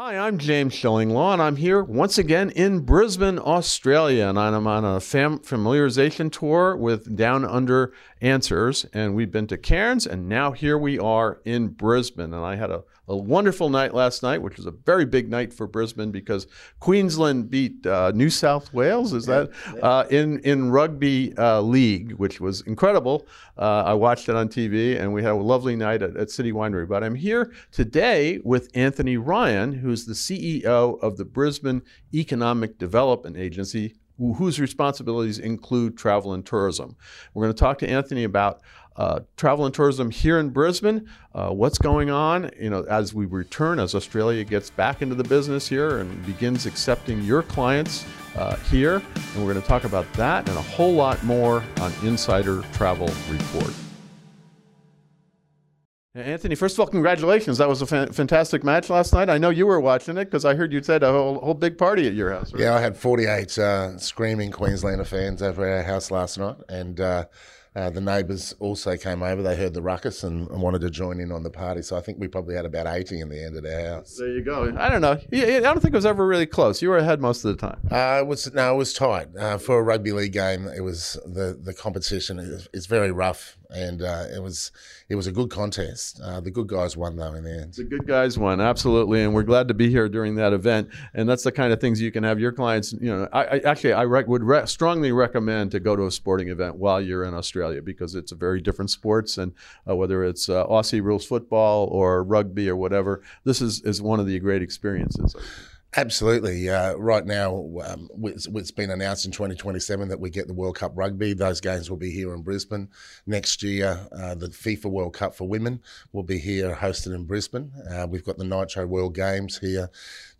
Hi, I'm James Shillinglaw, and I'm here once again in Brisbane, Australia. And I'm on a fam- familiarization tour with Down Under Answers. And we've been to Cairns, and now here we are in Brisbane. And I had a, a wonderful night last night, which was a very big night for Brisbane because Queensland beat uh, New South Wales, is that, uh, in, in rugby uh, league, which was incredible. Uh, I watched it on TV, and we had a lovely night at, at City Winery. But I'm here today with Anthony Ryan, who's the CEO of the Brisbane Economic Development Agency, whose responsibilities include travel and tourism. We're going to talk to Anthony about uh, travel and tourism here in Brisbane, uh, what's going on, you know, as we return, as Australia gets back into the business here and begins accepting your clients uh, here. And we're going to talk about that and a whole lot more on Insider Travel Report. Anthony, first of all, congratulations. That was a fan- fantastic match last night. I know you were watching it because I heard you said a whole, whole big party at your house. right? Yeah, I had 48 uh, screaming Queenslander fans over at our house last night, and uh, uh, the neighbours also came over. They heard the ruckus and, and wanted to join in on the party. So I think we probably had about 80 in the end of our house. There you go. I don't know. Yeah, I don't think it was ever really close. You were ahead most of the time. Uh, it was no, it was tight uh, for a rugby league game. It was the the competition is, is very rough, and uh, it was it was a good contest. Uh, the good guys won though in the end. The good guys won, absolutely, and we're glad to be here during that event. And that's the kind of things you can have your clients. You know, I, I actually I would re- strongly recommend to go to a sporting event while you're in Australia because it's a very different sports, and uh, whether it's uh, Aussie rules football or rugby or whatever, this is is one of the great experiences. Absolutely. Uh, right now, um, it's, it's been announced in 2027 that we get the World Cup rugby. Those games will be here in Brisbane. Next year, uh, the FIFA World Cup for women will be here hosted in Brisbane. Uh, we've got the Nitro World Games here,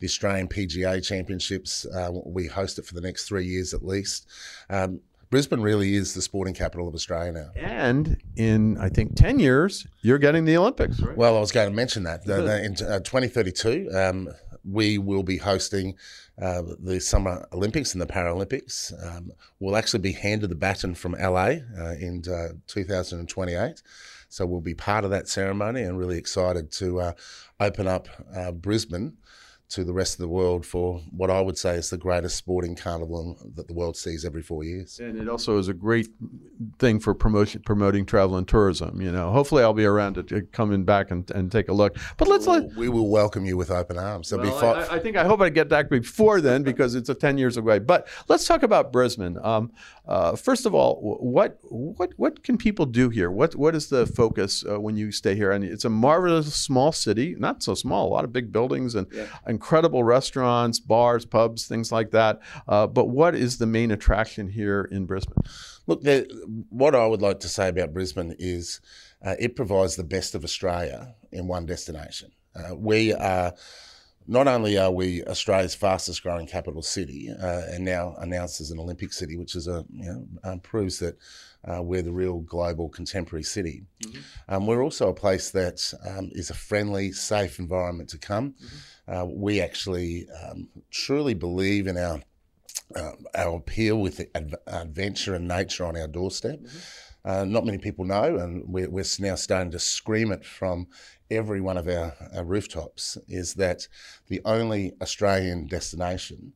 the Australian PGA Championships. Uh, we host it for the next three years at least. Um, Brisbane really is the sporting capital of Australia now. And in I think ten years, you're getting the Olympics, right? Well, I was going to mention that. The- in uh, 2032, um, we will be hosting uh, the Summer Olympics and the Paralympics. Um, we'll actually be handed the baton from LA uh, in uh, 2028. So we'll be part of that ceremony and really excited to uh, open up uh, Brisbane to the rest of the world for what I would say is the greatest sporting carnival that the world sees every four years. And it also is a great thing for promotion, promoting travel and tourism. You know, hopefully I'll be around to, to come in back and, and take a look. But let's let. We will welcome you with open arms. Well, I, I think I hope I get back before then because it's a ten years away. But let's talk about Brisbane. Um, uh, first of all, what what what can people do here? What what is the focus uh, when you stay here? And it's a marvelous small city, not so small. A lot of big buildings and and incredible restaurants, bars, pubs, things like that. Uh, but what is the main attraction here in Brisbane? Look, the, what I would like to say about Brisbane is uh, it provides the best of Australia in one destination. Uh, we are not only are we Australia's fastest growing capital city, uh, and now announced as an Olympic city, which is a you know um, proves that uh, we're the real global contemporary city. Um, we're also a place that um, is a friendly, safe environment to come. Uh, we actually um, truly believe in our uh, our appeal with ad- adventure and nature on our doorstep. Uh, not many people know, and we're, we're now starting to scream it from every one of our, our rooftops, is that the only Australian destination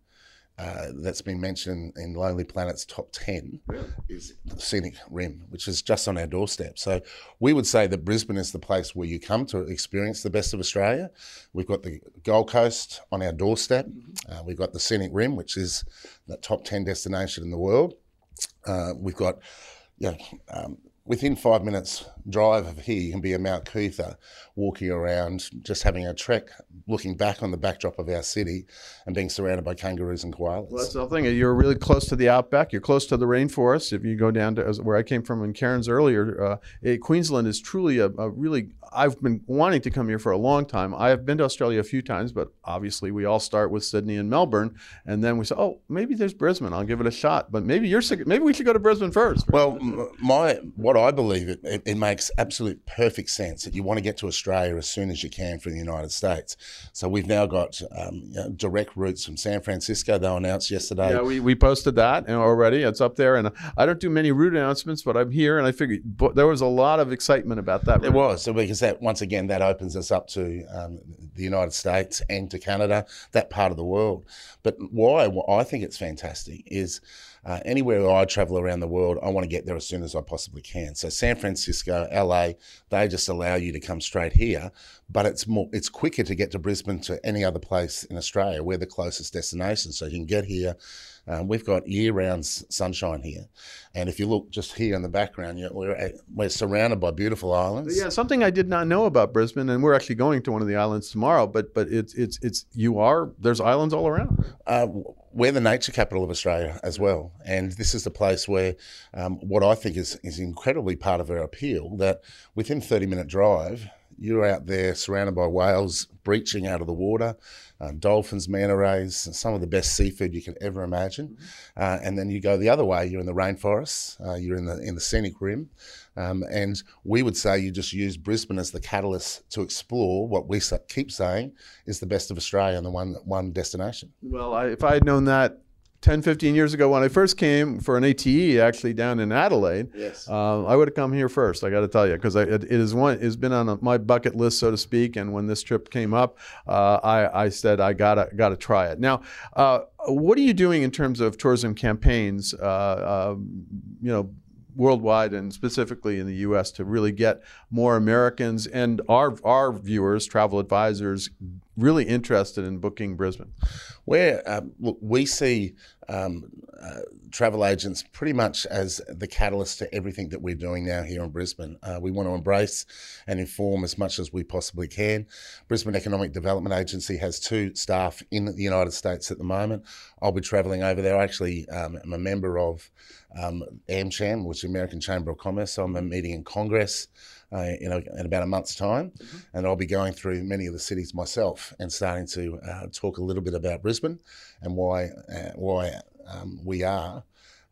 uh, that's been mentioned in Lonely Planet's top 10 is the Scenic Rim, which is just on our doorstep. So we would say that Brisbane is the place where you come to experience the best of Australia. We've got the Gold Coast on our doorstep. Uh, we've got the Scenic Rim, which is the top 10 destination in the world. Uh, we've got, you know, um, within five minutes drive here, you can be a Mount Coot-tha, walking around, just having a trek, looking back on the backdrop of our city, and being surrounded by kangaroos and koalas. Well, that's the thing. You're really close to the outback. You're close to the rainforest. If you go down to where I came from in Cairns earlier, uh, eh, Queensland is truly a, a really. I've been wanting to come here for a long time. I have been to Australia a few times, but obviously we all start with Sydney and Melbourne, and then we say, "Oh, maybe there's Brisbane. I'll give it a shot." But maybe you're sick. Maybe we should go to Brisbane first. Well, my what I believe, it, it, it, makes absolute perfect sense that you want to get to Australia as soon as you can from the United States. So we've now got um, you know, direct routes from San Francisco. They announced yesterday. Yeah, we, we posted that already. It's up there, and I don't do many route announcements, but I'm here, and I figured there was a lot of excitement about that. There was, so because that once again that opens us up to um, the United States and to Canada, that part of the world. But why I think it's fantastic is uh, anywhere I travel around the world, I want to get there as soon as I possibly can. So San Francisco, LA, they just allow you to come straight here, but it's more it's quicker to get to Brisbane to any other place in Australia. We're the closest destination, so you can get here. Um, we've got year-round sunshine here, and if you look just here in the background, you know, we're we're surrounded by beautiful islands. Yeah, something I did not know about Brisbane, and we're actually going to one of the islands tomorrow. But but it's it's it's you are there's islands all around. Uh, we're the nature capital of Australia as well, and this is the place where um, what I think is is incredibly part of our appeal that within 30 minute drive you're out there surrounded by whales breaching out of the water, uh, dolphins, manta rays, some of the best seafood you can ever imagine. Mm-hmm. Uh, and then you go the other way, you're in the rainforests, uh, you're in the in the scenic rim, um, and we would say you just use Brisbane as the catalyst to explore what we keep saying is the best of Australia and the one one destination. Well, I, if I had known that 10, 15 years ago when I first came for an ATE actually down in Adelaide, yes. Uh, I would have come here first. I got to tell you because it, it is one it's been on a, my bucket list so to speak. And when this trip came up, uh, I, I said I gotta gotta try it. Now, uh, what are you doing in terms of tourism campaigns? Uh, um, you know, worldwide and specifically in the U.S. to really get more Americans and our our viewers, travel advisors, really interested in booking Brisbane. Where um, look, we see um, uh, travel agents pretty much as the catalyst to everything that we're doing now here in Brisbane. Uh, we want to embrace and inform as much as we possibly can. Brisbane Economic Development Agency has two staff in the United States at the moment. I'll be travelling over there. I actually um, am a member of um, AmCham, which is the American Chamber of Commerce. So I'm a meeting in Congress. Uh, in, a, in, about a month's time, mm-hmm. and I'll be going through many of the cities myself and starting to uh, talk a little bit about Brisbane and why uh, why um, we are.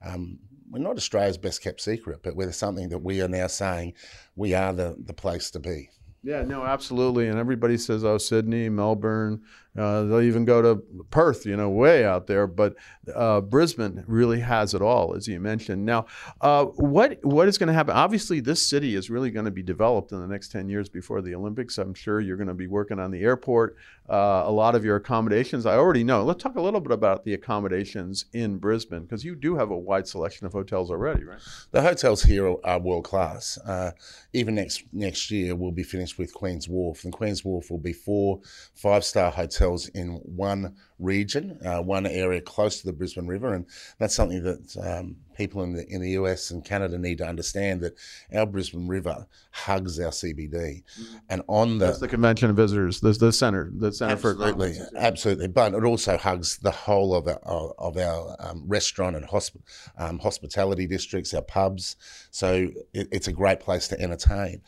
Um, we're not Australia's best kept secret, but we're something that we are now saying we are the, the place to be. Yeah, no, absolutely. And everybody says, oh, Sydney, Melbourne, uh, they'll even go to Perth, you know, way out there. But uh, Brisbane really has it all, as you mentioned. Now, uh, what what is going to happen? Obviously, this city is really going to be developed in the next 10 years before the Olympics. I'm sure you're going to be working on the airport, uh, a lot of your accommodations. I already know. Let's talk a little bit about the accommodations in Brisbane, because you do have a wide selection of hotels already, right? The hotels here are world class. Uh, even next next year, we'll be finished with Queen's Wharf, and Queen's Wharf will be four five star hotels hotels in one region, uh, one area close to the Brisbane River, and that's something that um, people in the in the US and Canada need to understand that our Brisbane River hugs our CBD, mm-hmm. and on the that's the convention of visitors, the, the center, the center absolutely, for absolutely, but it also hugs the whole of our of our um, restaurant and hosp- um, hospitality districts, our pubs. So it, it's a great place to entertain.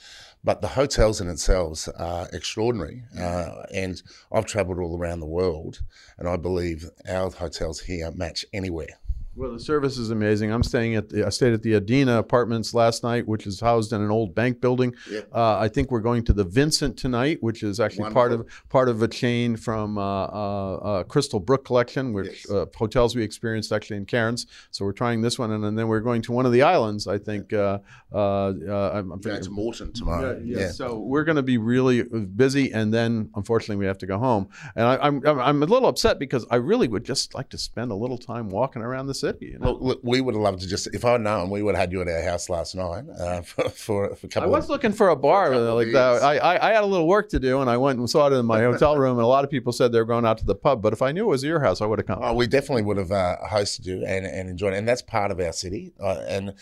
But the hotels in themselves are extraordinary. Uh, and I've travelled all around the world, and I believe our hotels here match anywhere. Well, the service is amazing. I'm staying at the, I stayed at the Adina Apartments last night, which is housed in an old bank building. Yep. Uh, I think we're going to the Vincent tonight, which is actually Wonderful. part of part of a chain from uh, uh, uh Crystalbrook Collection, which yes. Uh, hotels we experienced actually in Cairns. So we're trying this one, and, and then we're going to one of the islands. I think. Uh, I'm, I'm yeah, it's Moreton tomorrow. Yeah, yeah. yeah. So we're going to be really busy, and then unfortunately we have to go home. And I, I'm I'm a little upset because I really would just like to spend a little time walking around the city. Know? look, we would have loved to just, if I'd known, we would have had you at our house last night uh, for, for, for, a couple. I was of, looking for a bar a like that. I, I, I, had a little work to do, and I went and saw it in my hotel room. And a lot of people said they were going out to the pub. But if I knew it was your house, I would have come. Oh, we definitely would have uh, hosted you and, and enjoyed it. And that's part of our city. Uh, and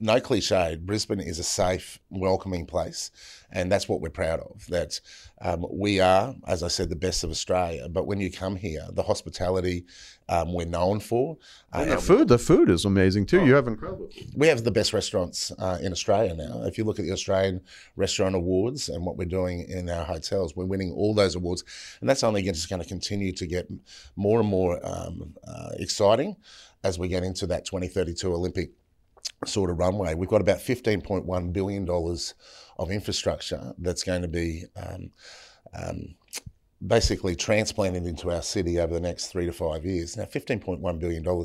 no cliche, Brisbane is a safe, welcoming place and that's what we're proud of. That um, we are, as I said, the best of Australia. But when you come here, the hospitality um, we're known for. Uh, food, the food is amazing too. Oh, you have incredible. We have the best restaurants uh, in Australia now. If you look at the Australian Restaurant Awards and what we're doing in our hotels, we're winning all those awards, and that's only just going to continue to get more and more um, uh, exciting as we get into that 2032 Olympic sort of runway. We've got about $15.1 billion of infrastructure that's going to be um, um, basically transplanted into our city over the next three to five years. Now, $15.1 billion,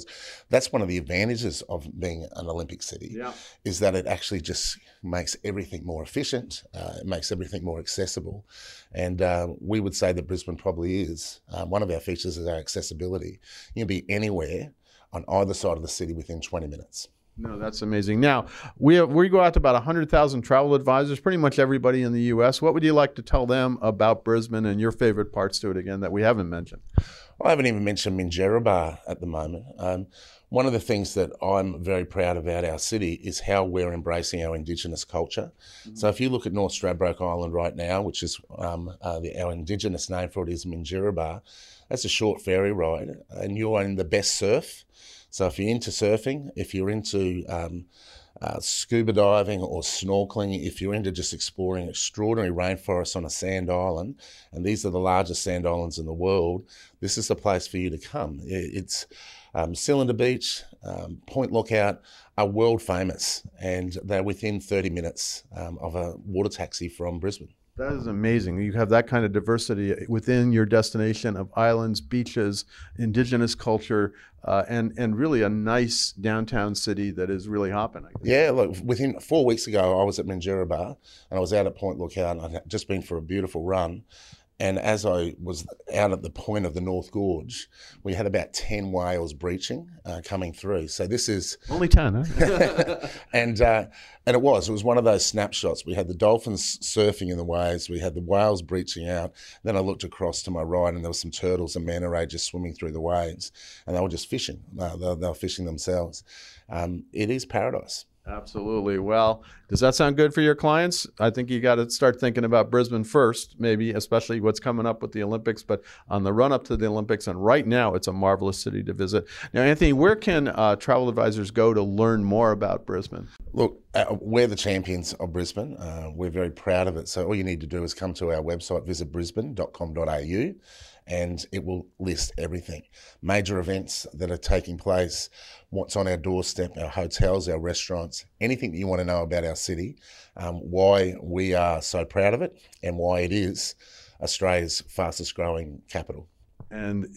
that's one of the advantages of being an Olympic city, Yeah. is that it actually just makes everything more efficient, uh, it makes everything more accessible. And uh, we would say that Brisbane probably is. Uh, one of our features is our accessibility. You can be anywhere on either side of the city within 20 minutes. No, that's amazing. Now, we have, we go out to about 100,000 travel advisors, pretty much everybody in the U.S. What would you like to tell them about Brisbane and your favorite parts to it again that we haven't mentioned? I haven't even mentioned Minjerribah at the moment. Um, one of the things that I'm very proud about our city is how we're embracing our Indigenous culture. So if you look at North Stradbroke Island right now, which is um, uh, the, our Indigenous name for it is Minjerribah, that's a short ferry ride, and you're in the best surf. So if you're into surfing, if you're into um, uh, scuba diving or snorkeling, if you're into just exploring extraordinary rainforests on a sand island, and these are the largest sand islands in the world, this is the place for you to come. It's um, Cylinder Beach, um, Point Lookout are world famous, and they're within 30 minutes um, of a water taxi from Brisbane. That is amazing. You have that kind of diversity within your destination of islands, beaches, indigenous culture, uh, and and really a nice downtown city that is really hopping. Yeah, look, within four weeks ago, I was at Minjerribah and I was out at Point Lookout and I'd just been for a beautiful run. And as I was out at the point of the North Gorge, we had about 10 whales breaching uh, coming through. So this is, Only ten, huh? and uh, and it was, it was one of those snapshots. We had the dolphins surfing in the waves, we had the whales breaching out. Then I looked across to my right and there were some turtles and manta ray just swimming through the waves. And they were just fishing, uh, they, they were fishing themselves. Um, it is paradise. Absolutely. Well, does that sound good for your clients? I think you got to start thinking about Brisbane first, maybe, especially what's coming up with the Olympics, but on the run up to the Olympics. And right now, it's a marvelous city to visit. Now, Anthony, where can uh, travel advisors go to learn more about Brisbane? Look, uh, we're the champions of Brisbane. Uh, we're very proud of it. So all you need to do is come to our website, visit brisbane.com.au, and it will list everything. Major events that are taking place, what's on our doorstep, our hotels, our restaurants, anything that you want to know about our city, um, why we are so proud of it, and why it is Australia's fastest growing capital. And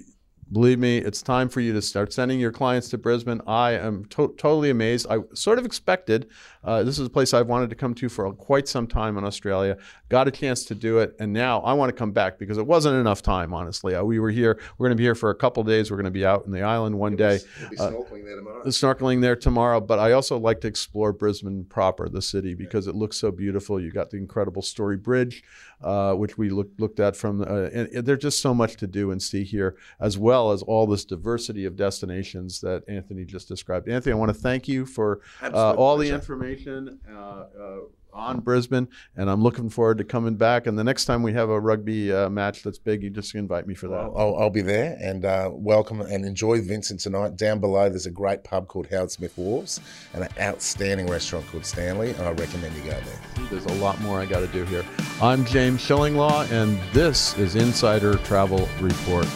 believe me, it's time for you to start sending your clients to Brisbane. I am to- totally amazed. I sort of expected uh, this is a place I've wanted to come to for quite some time in Australia. Got a chance to do it, and now I want to come back because it wasn't enough time. Honestly, uh, we were here. We're going to be here for a couple days. We're going to be out in the island one day. Uh, snorkeling there tomorrow. snorkeling there tomorrow, but I also like to explore Brisbane proper, the city, because it looks so beautiful. You got the incredible Story Bridge, uh, which we look, looked at from, uh, and, and there's just so much to do and see here, as well as all this diversity of destinations that Anthony just described. Anthony, I want to thank you for uh, Absolute all the information. Uh, uh, on Brisbane, and I'm looking forward to coming back. And the next time we have a rugby uh, match that's big, you just invite me for that. I'll, I'll, I'll be there and uh, welcome and enjoy Vincent tonight. Down below, there's a great pub called Howard Smith Wharves and an outstanding restaurant called Stanley, and I recommend you go there. There's a lot more I got to do here. I'm James Shillinglaw, and this is Insider Travel Report.